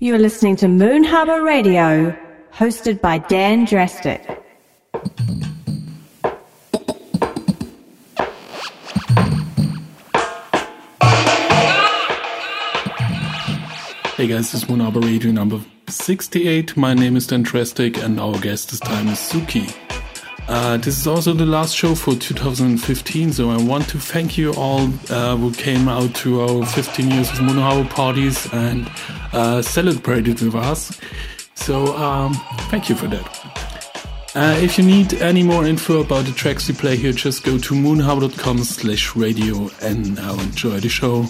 You are listening to Moon Harbour Radio, hosted by Dan Drastic. Hey guys, this is Moon Harbour Radio number 68. My name is Dan Drastic and our guest this time is Suki. Uh, this is also the last show for 2015, so I want to thank you all uh, who came out to our 15 years of Moon parties and uh, celebrated with us. So um, thank you for that. Uh, if you need any more info about the tracks we play here, just go to moonharbour.com slash radio and now enjoy the show.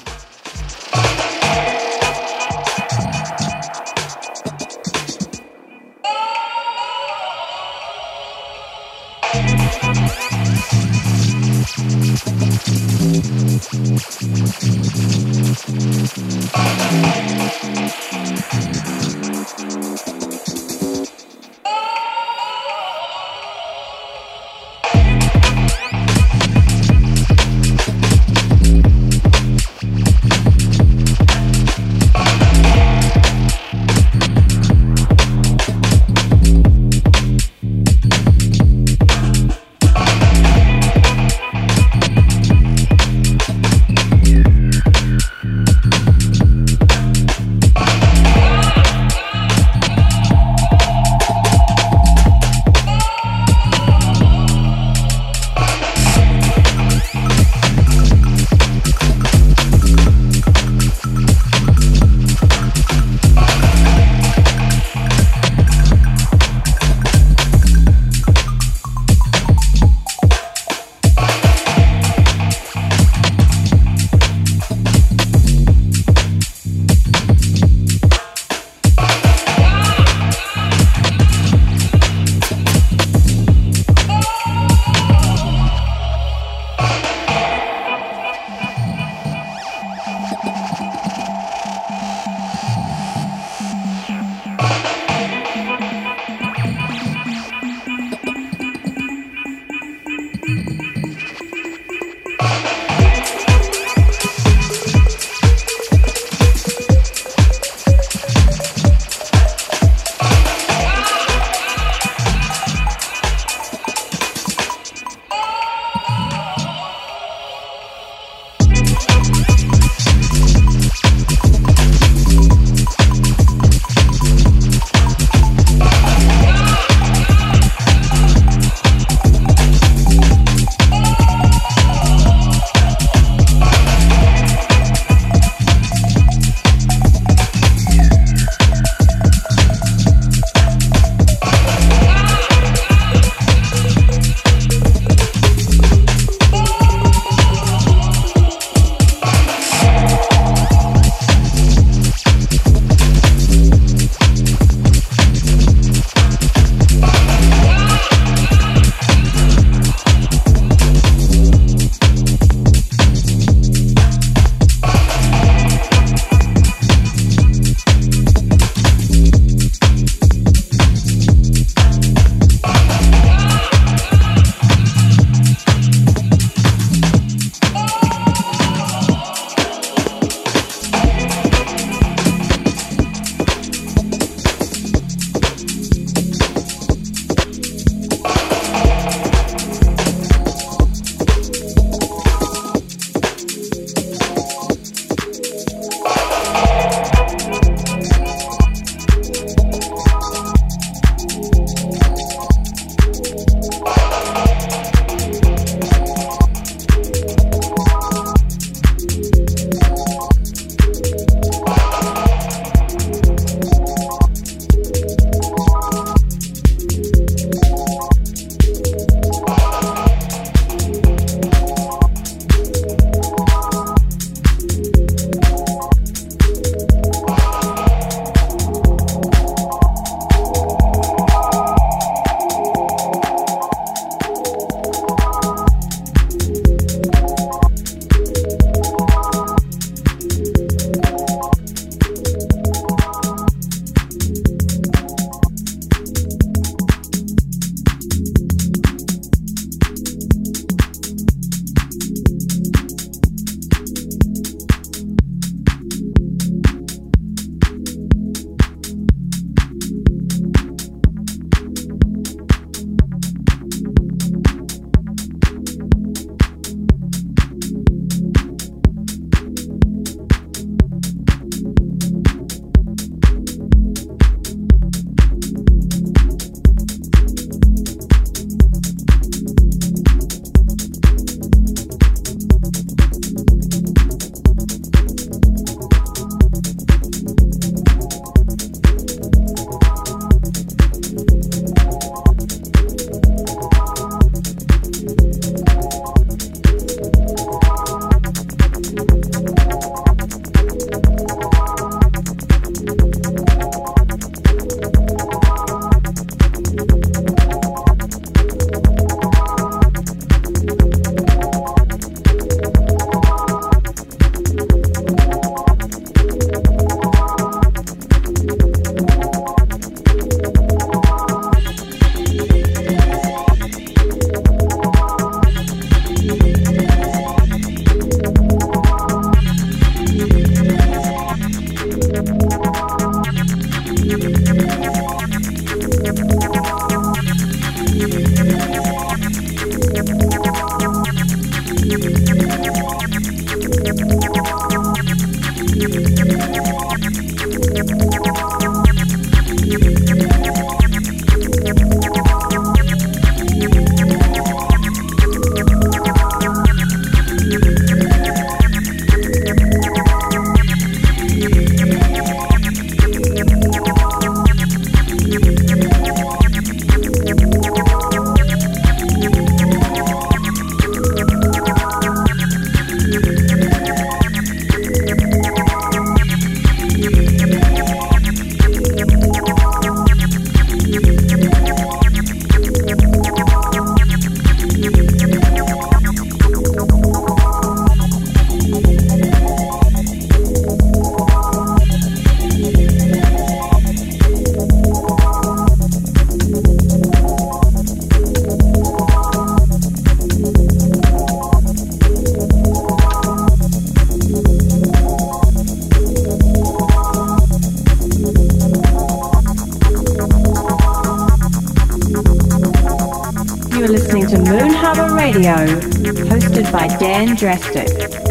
Dan Drastic.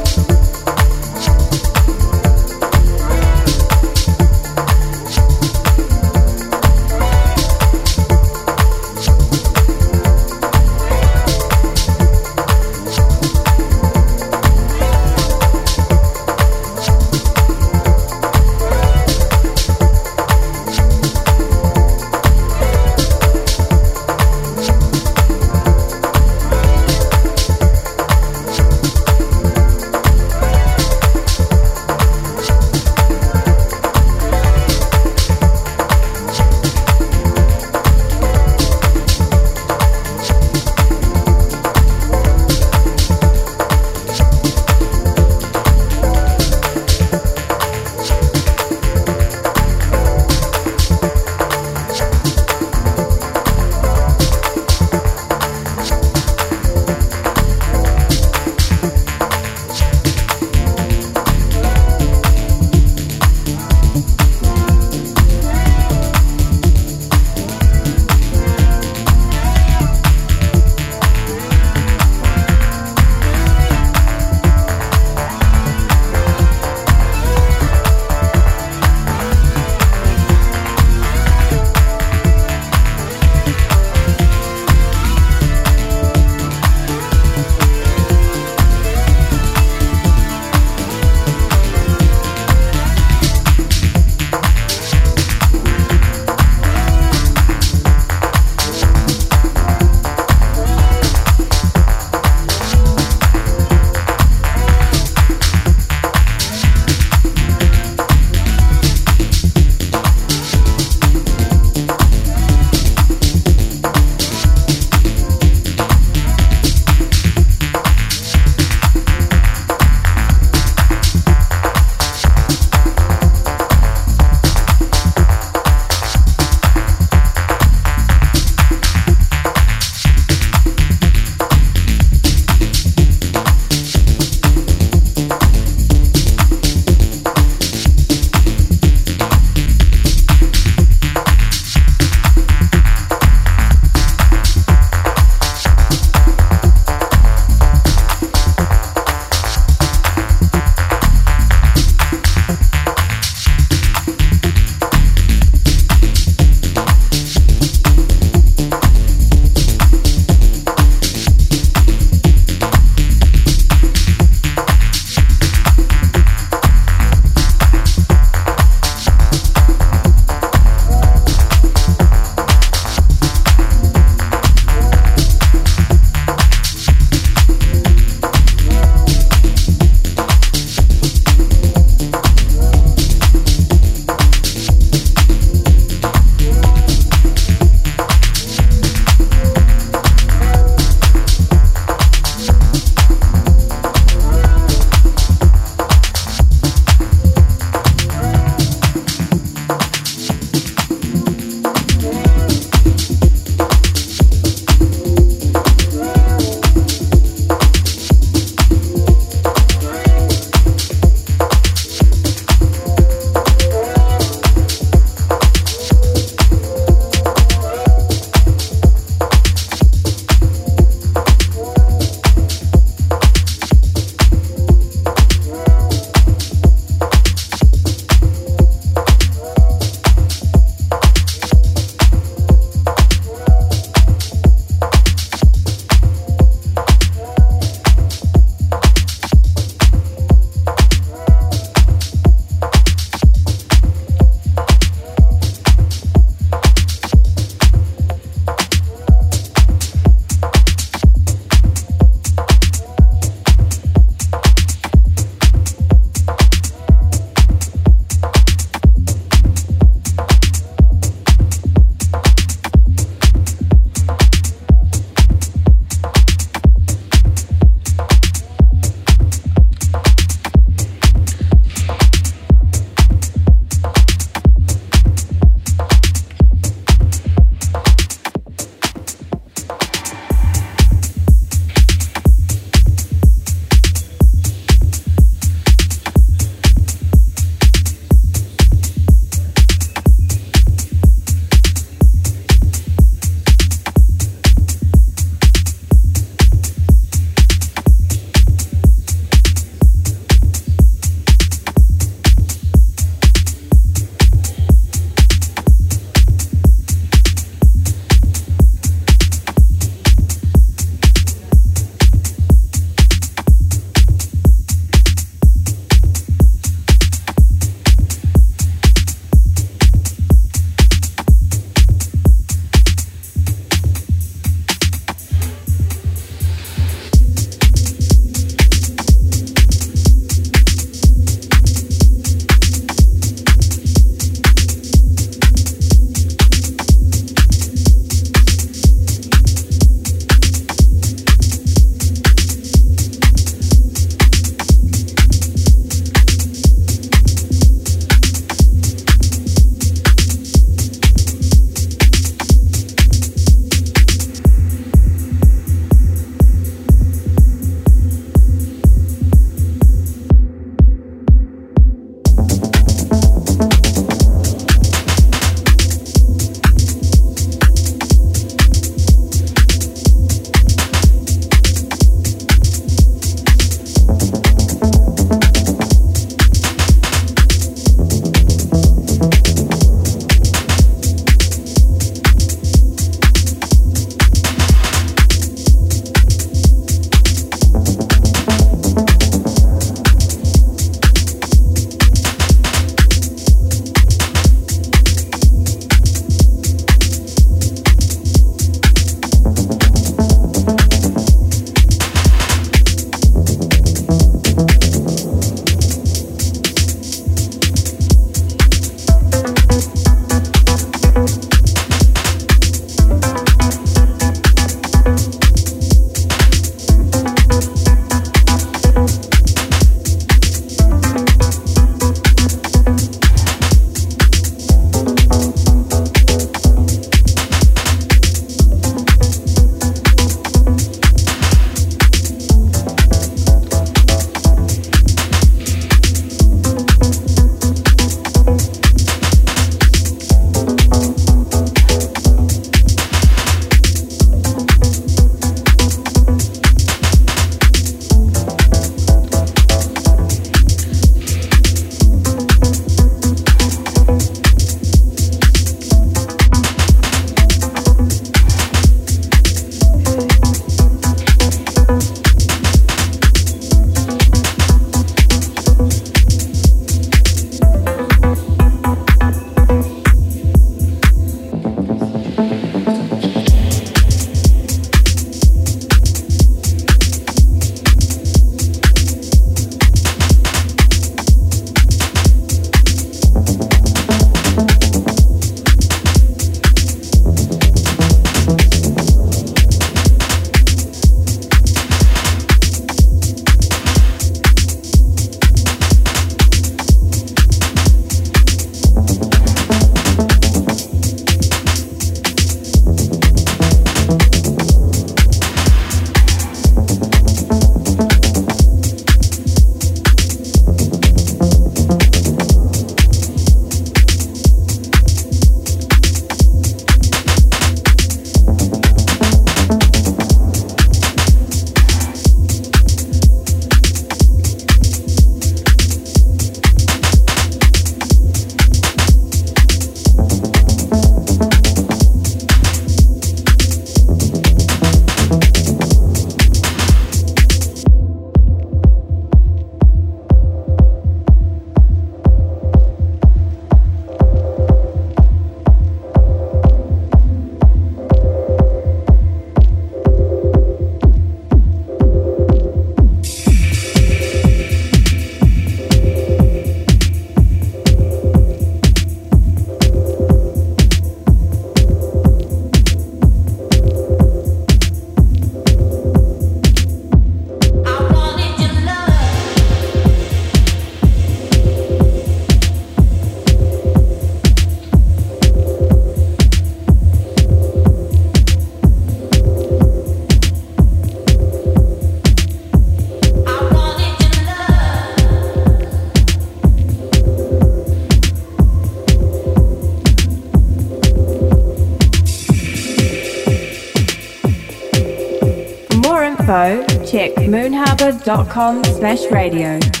Slash radio.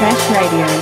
Slash radio.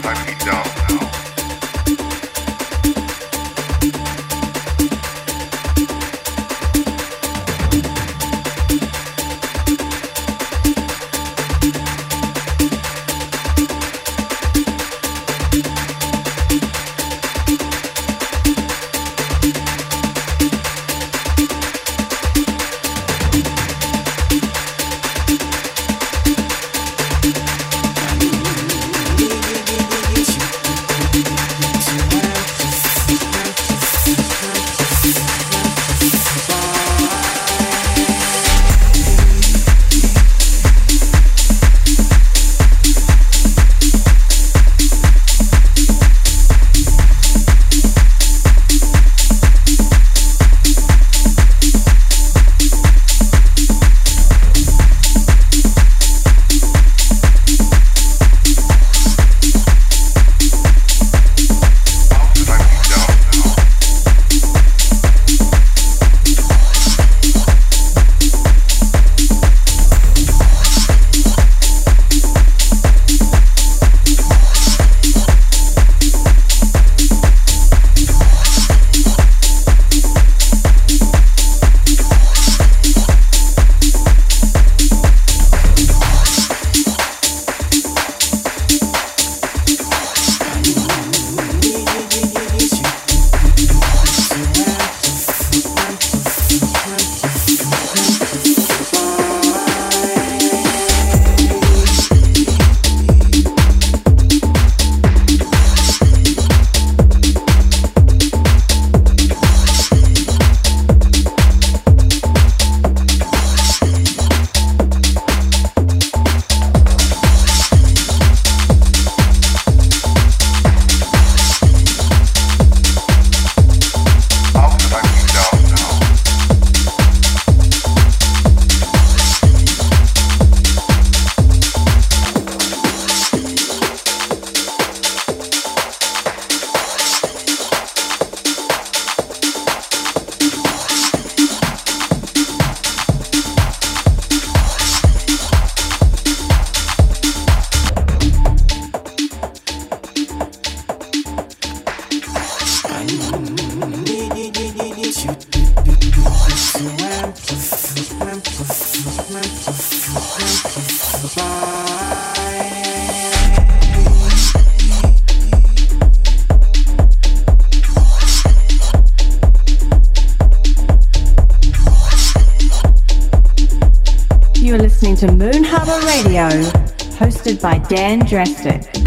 two, my feet down. By Dan Drastic.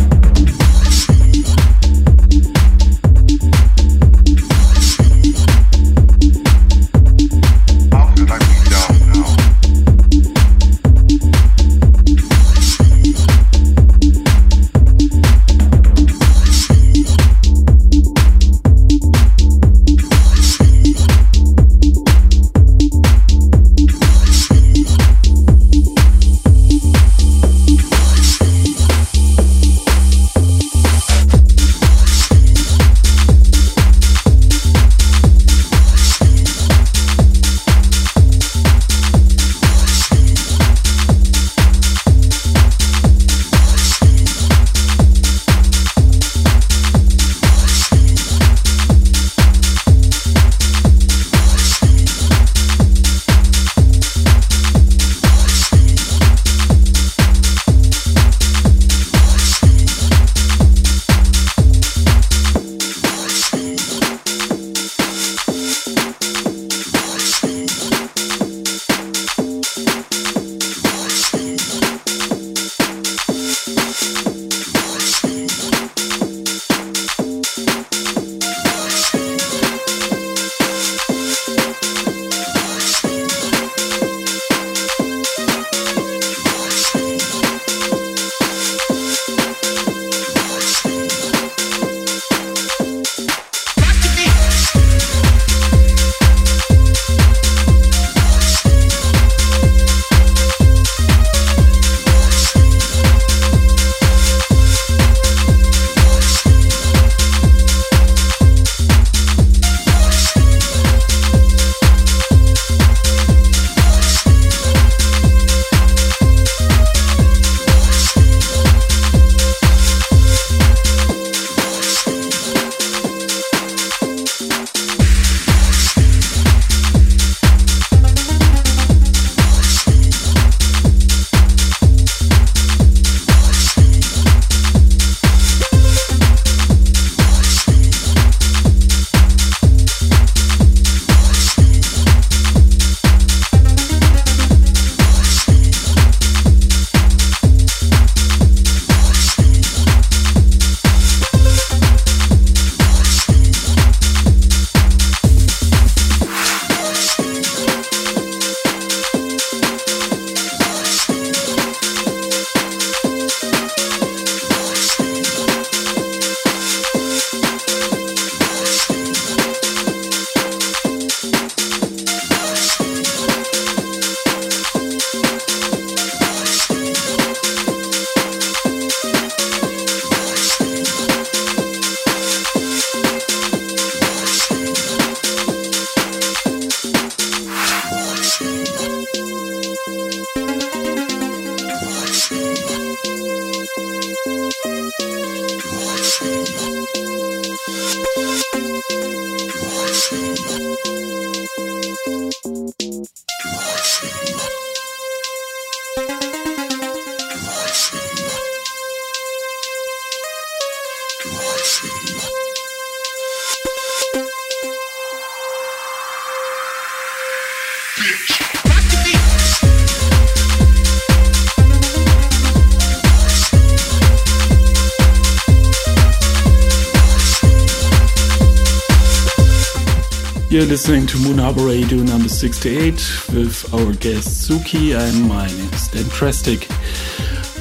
Harbor Radio number 68 with our guest Suki and my name is Dan Drastic.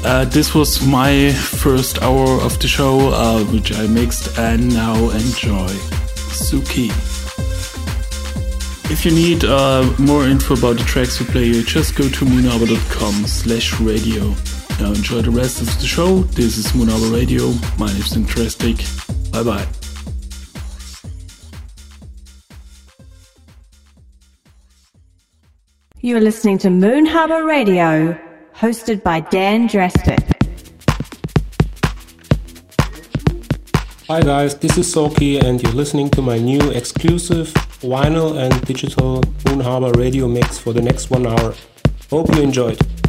Uh, this was my first hour of the show, uh, which I mixed and now enjoy. Suki. If you need uh, more info about the tracks we play, just go to moonharbor.com slash radio. Now enjoy the rest of the show. This is Harbor Radio. My name is Drastic. Bye bye. You are listening to Moon Harbour Radio, hosted by Dan Drastic. Hi guys, this is Soki and you're listening to my new exclusive vinyl and digital Moon Harbour radio mix for the next one hour. Hope you enjoyed.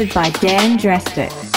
Hosted by Dan Drastic.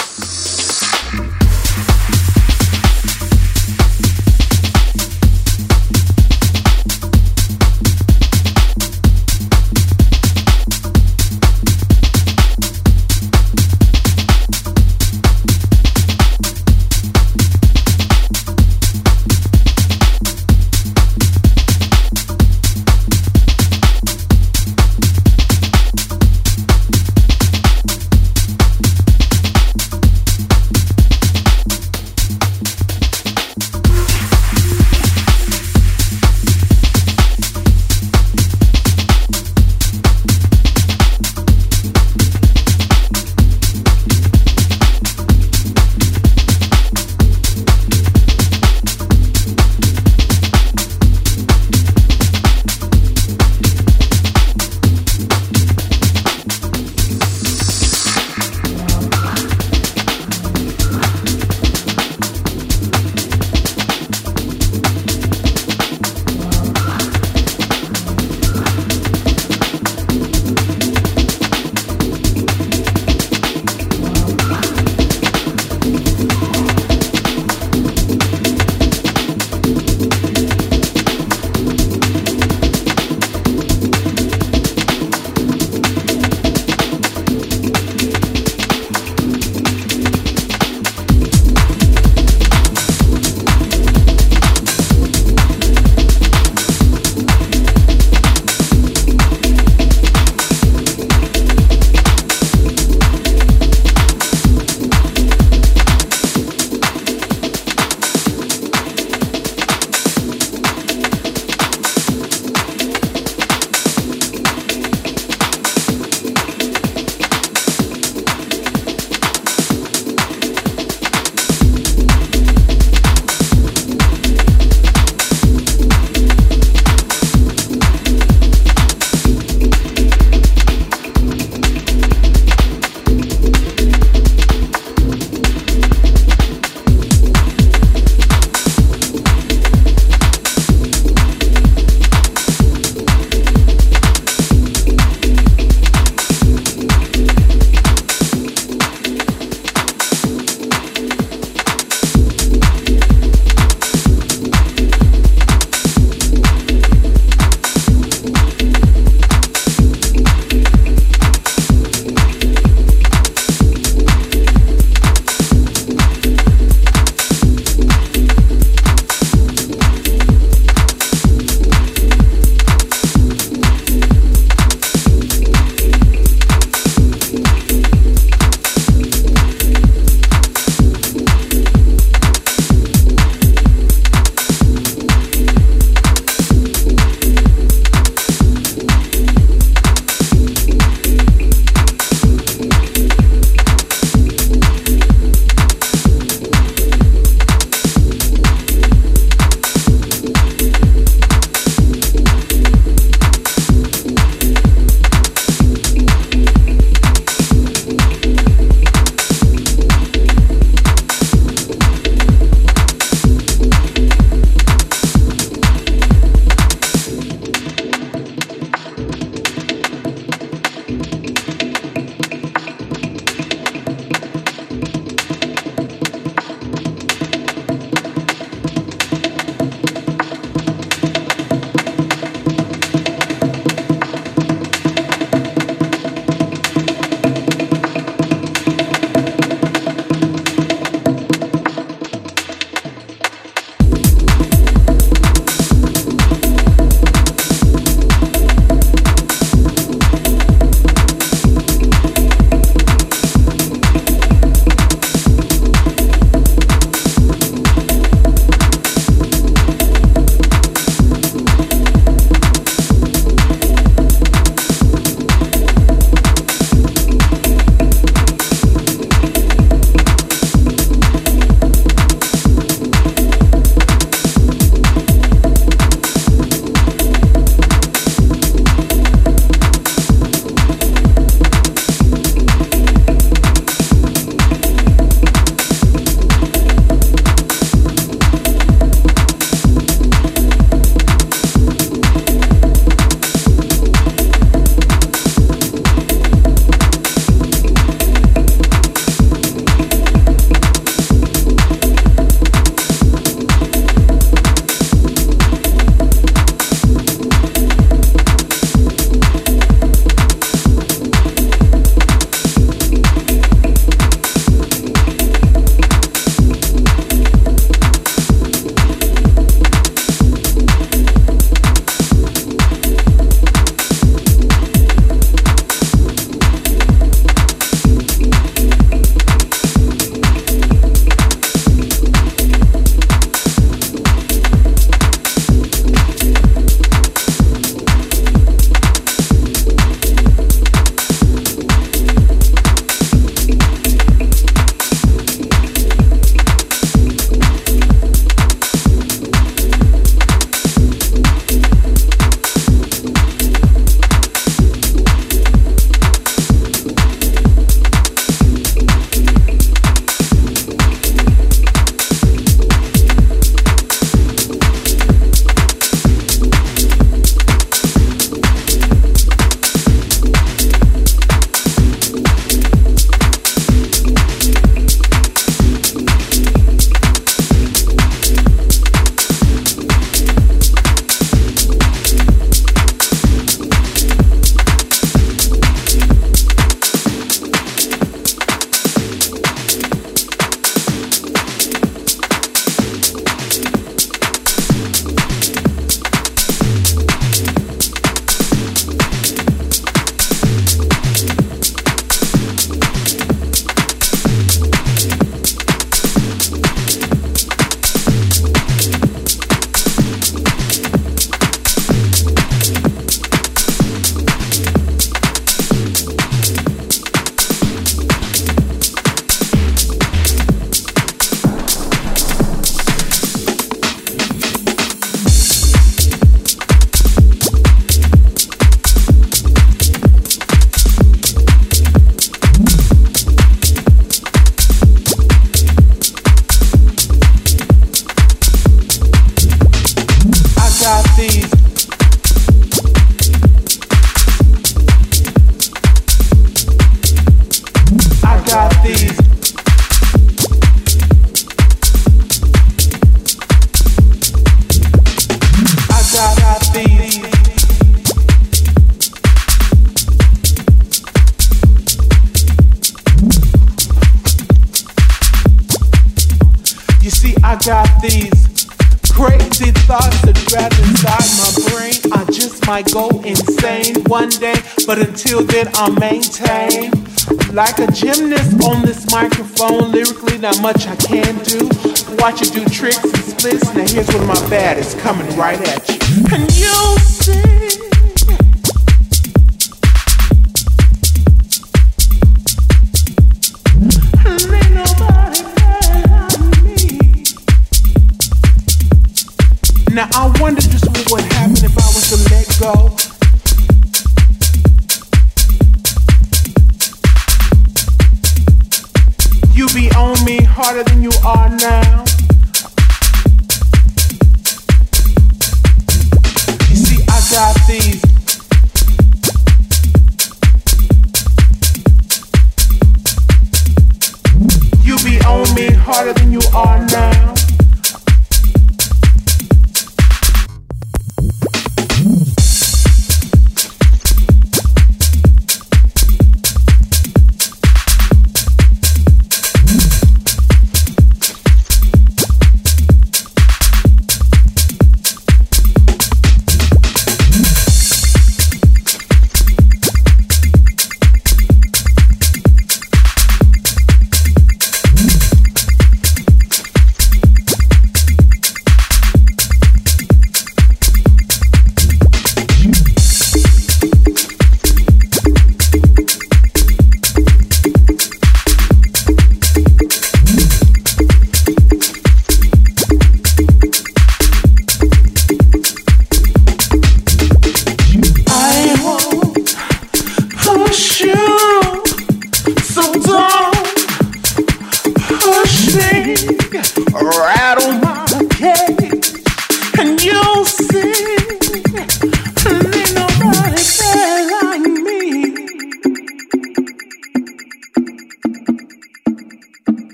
Much I can do. Watch you do tricks and splits. Now here's one of my baddest coming right at you.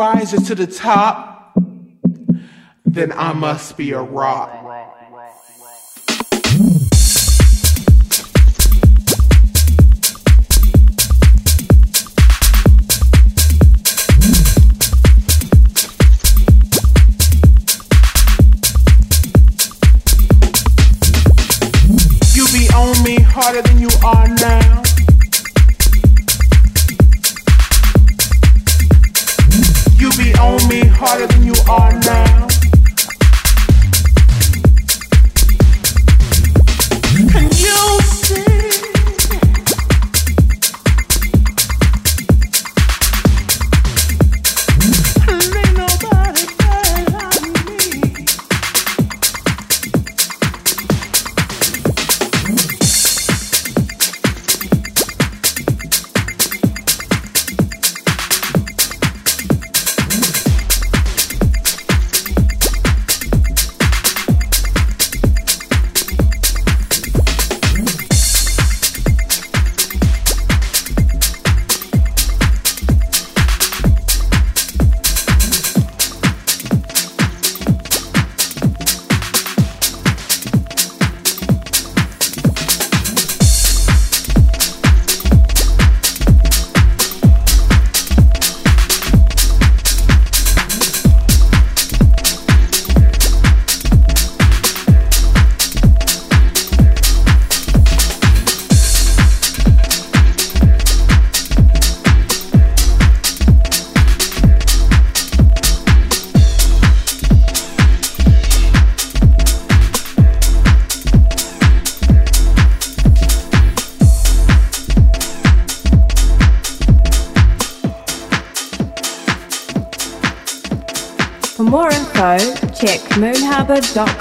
Rises to the top, then I must be a rock. You be on me harder than you are now. Harder than you are now.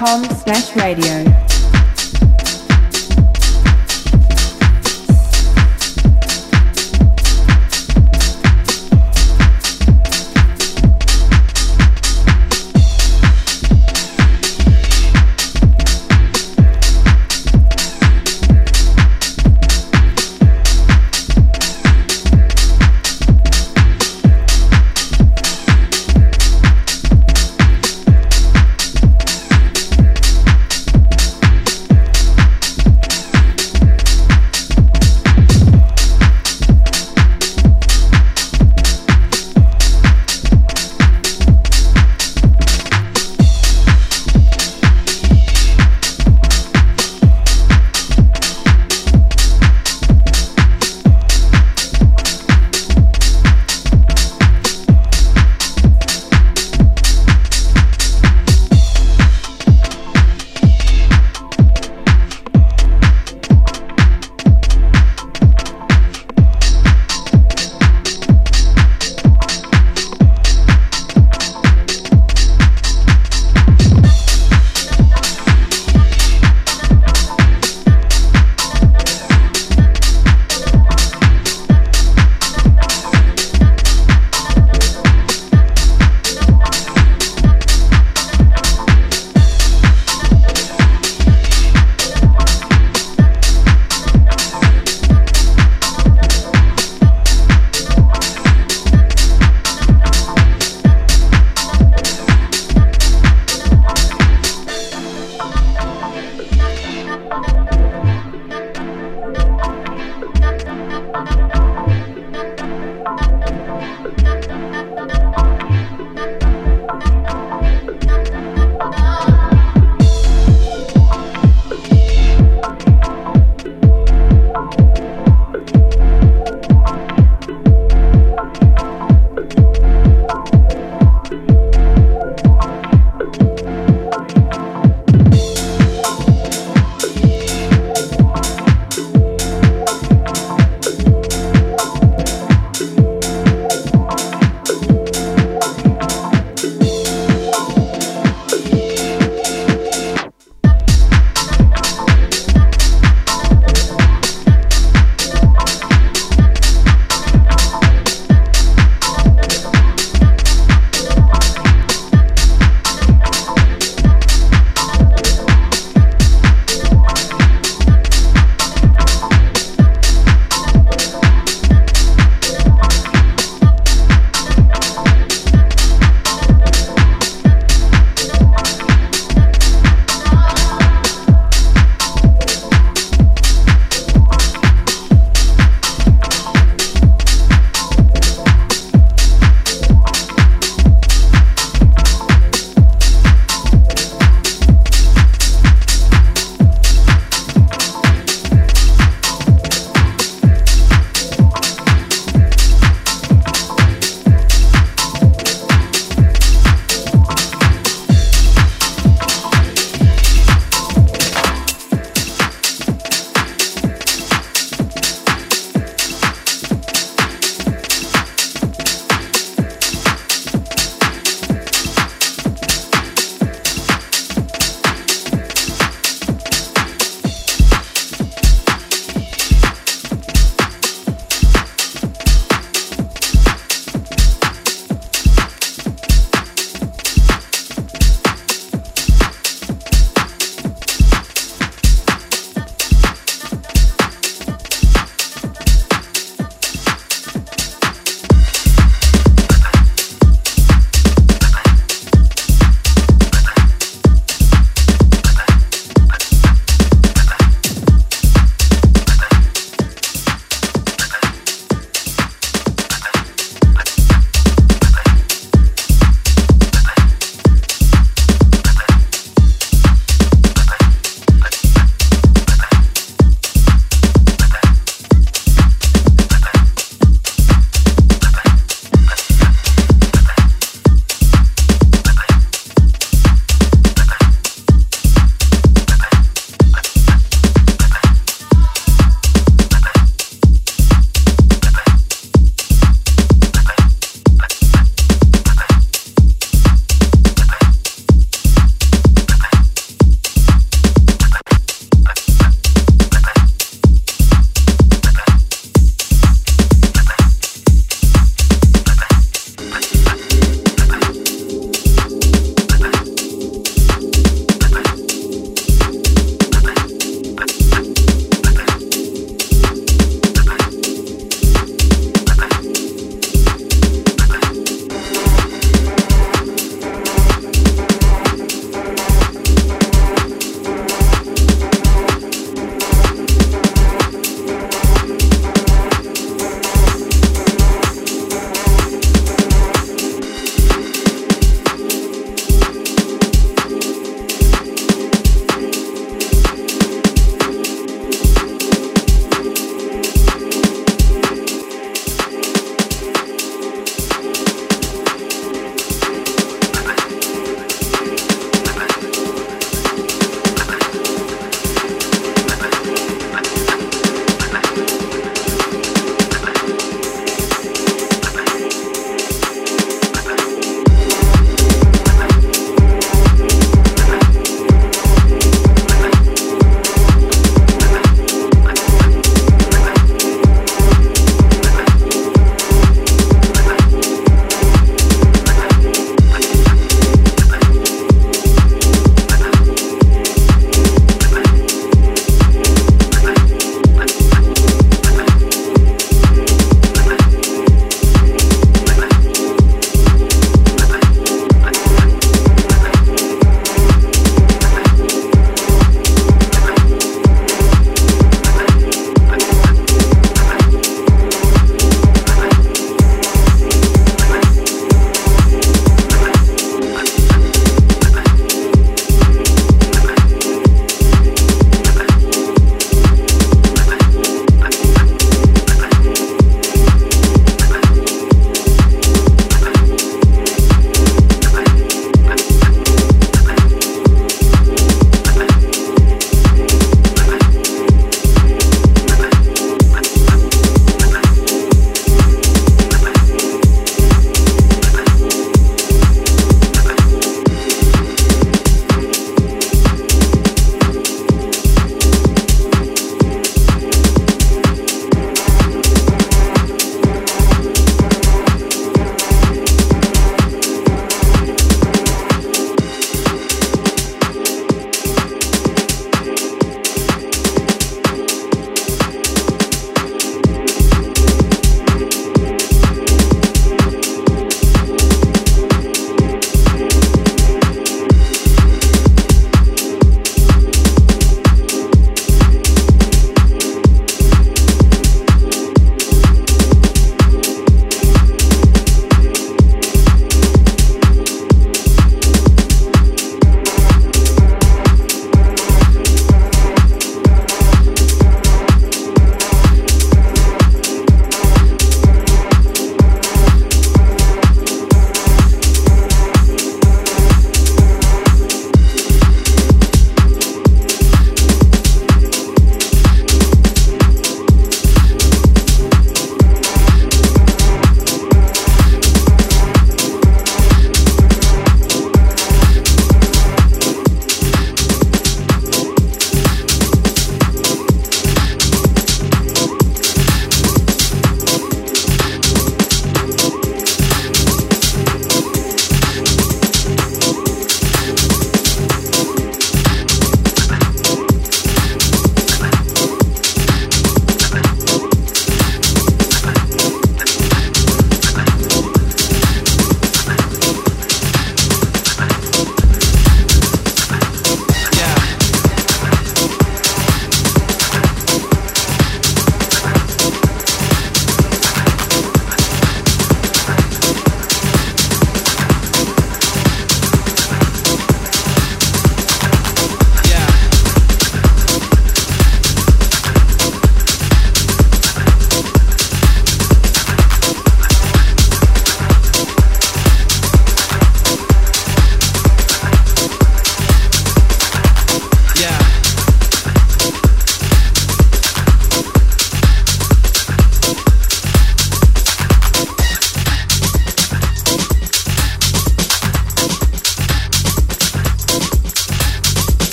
moonharbour.com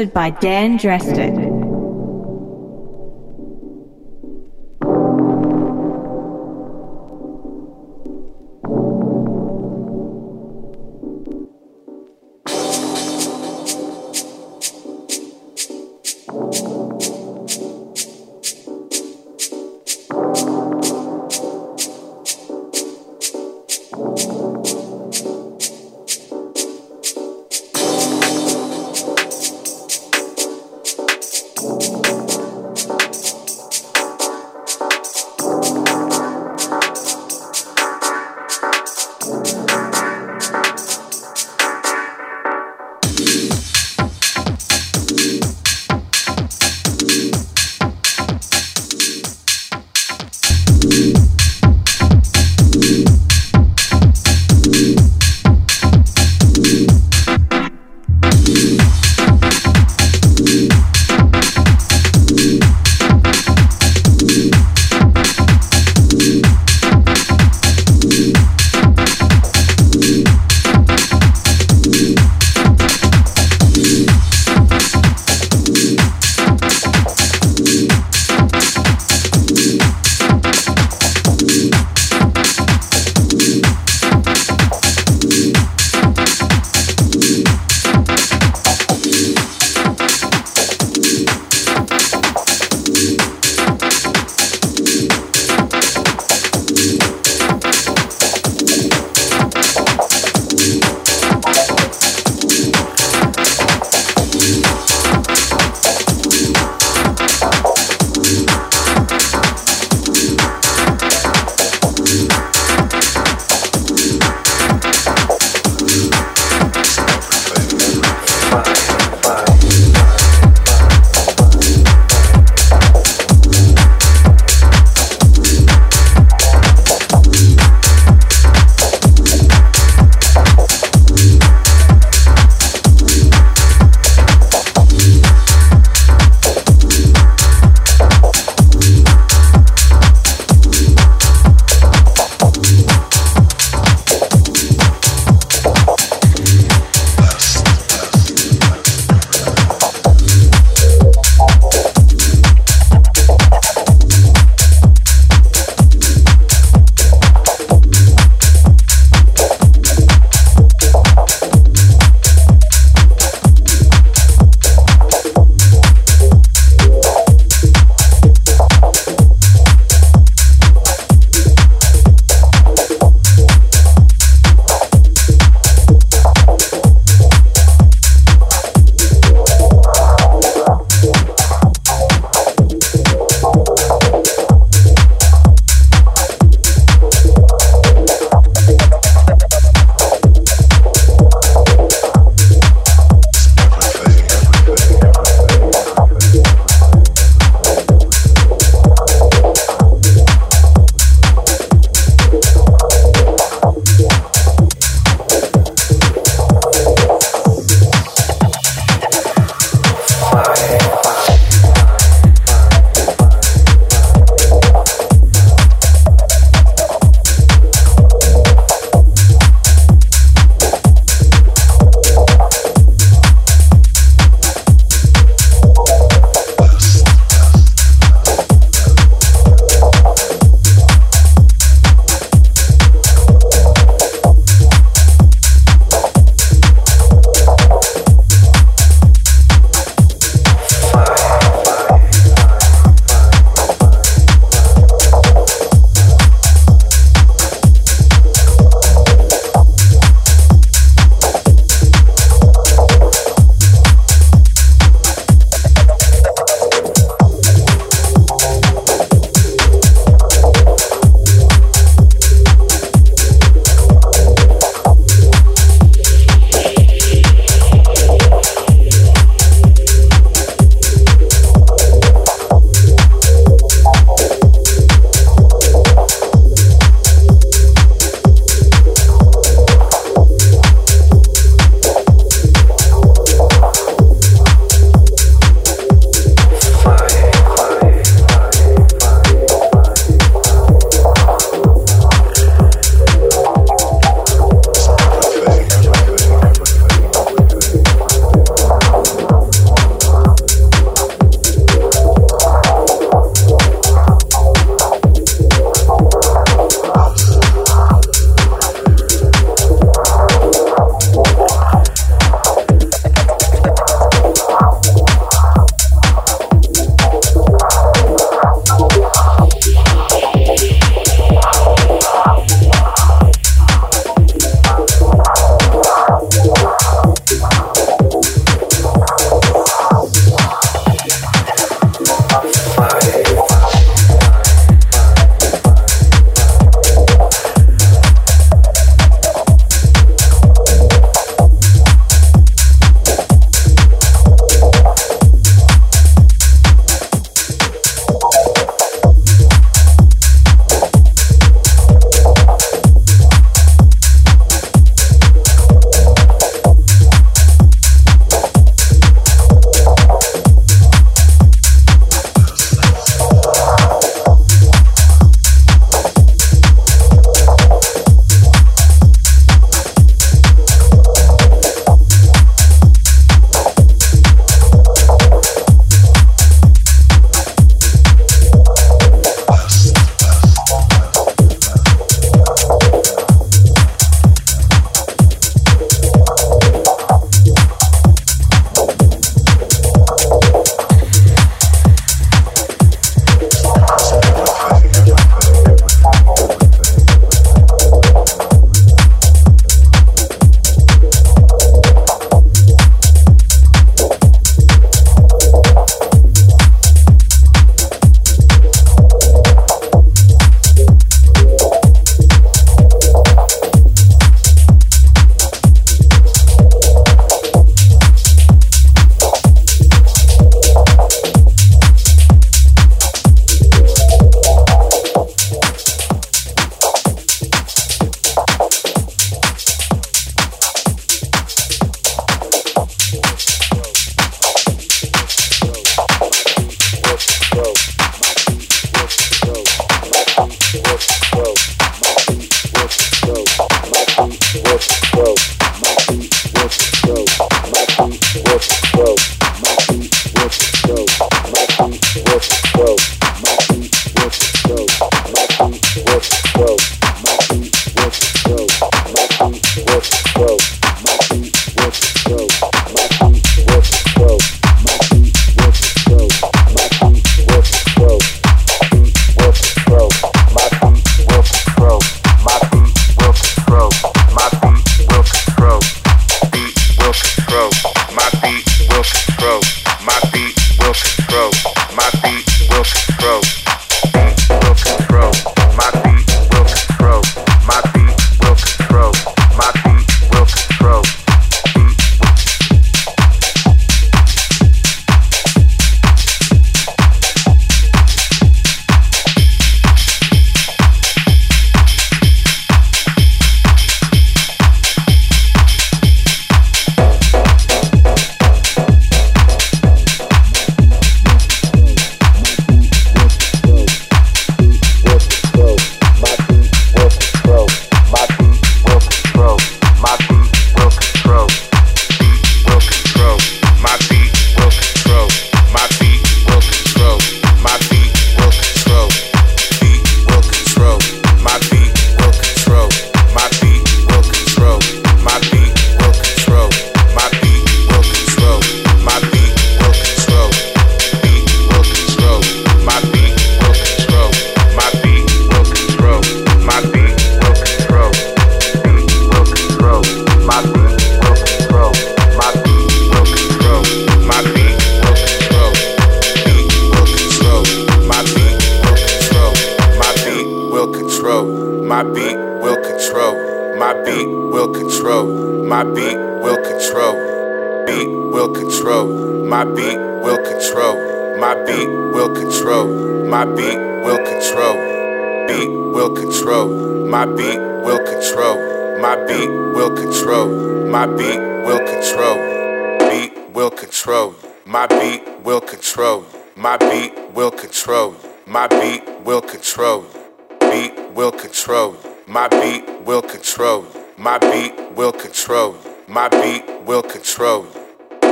hosted by Dan Drastic.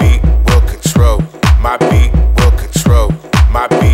beat will control. My beat will control. My beat.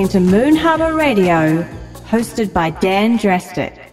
Listening to Moon Harbour Radio, hosted by Dan Drastic.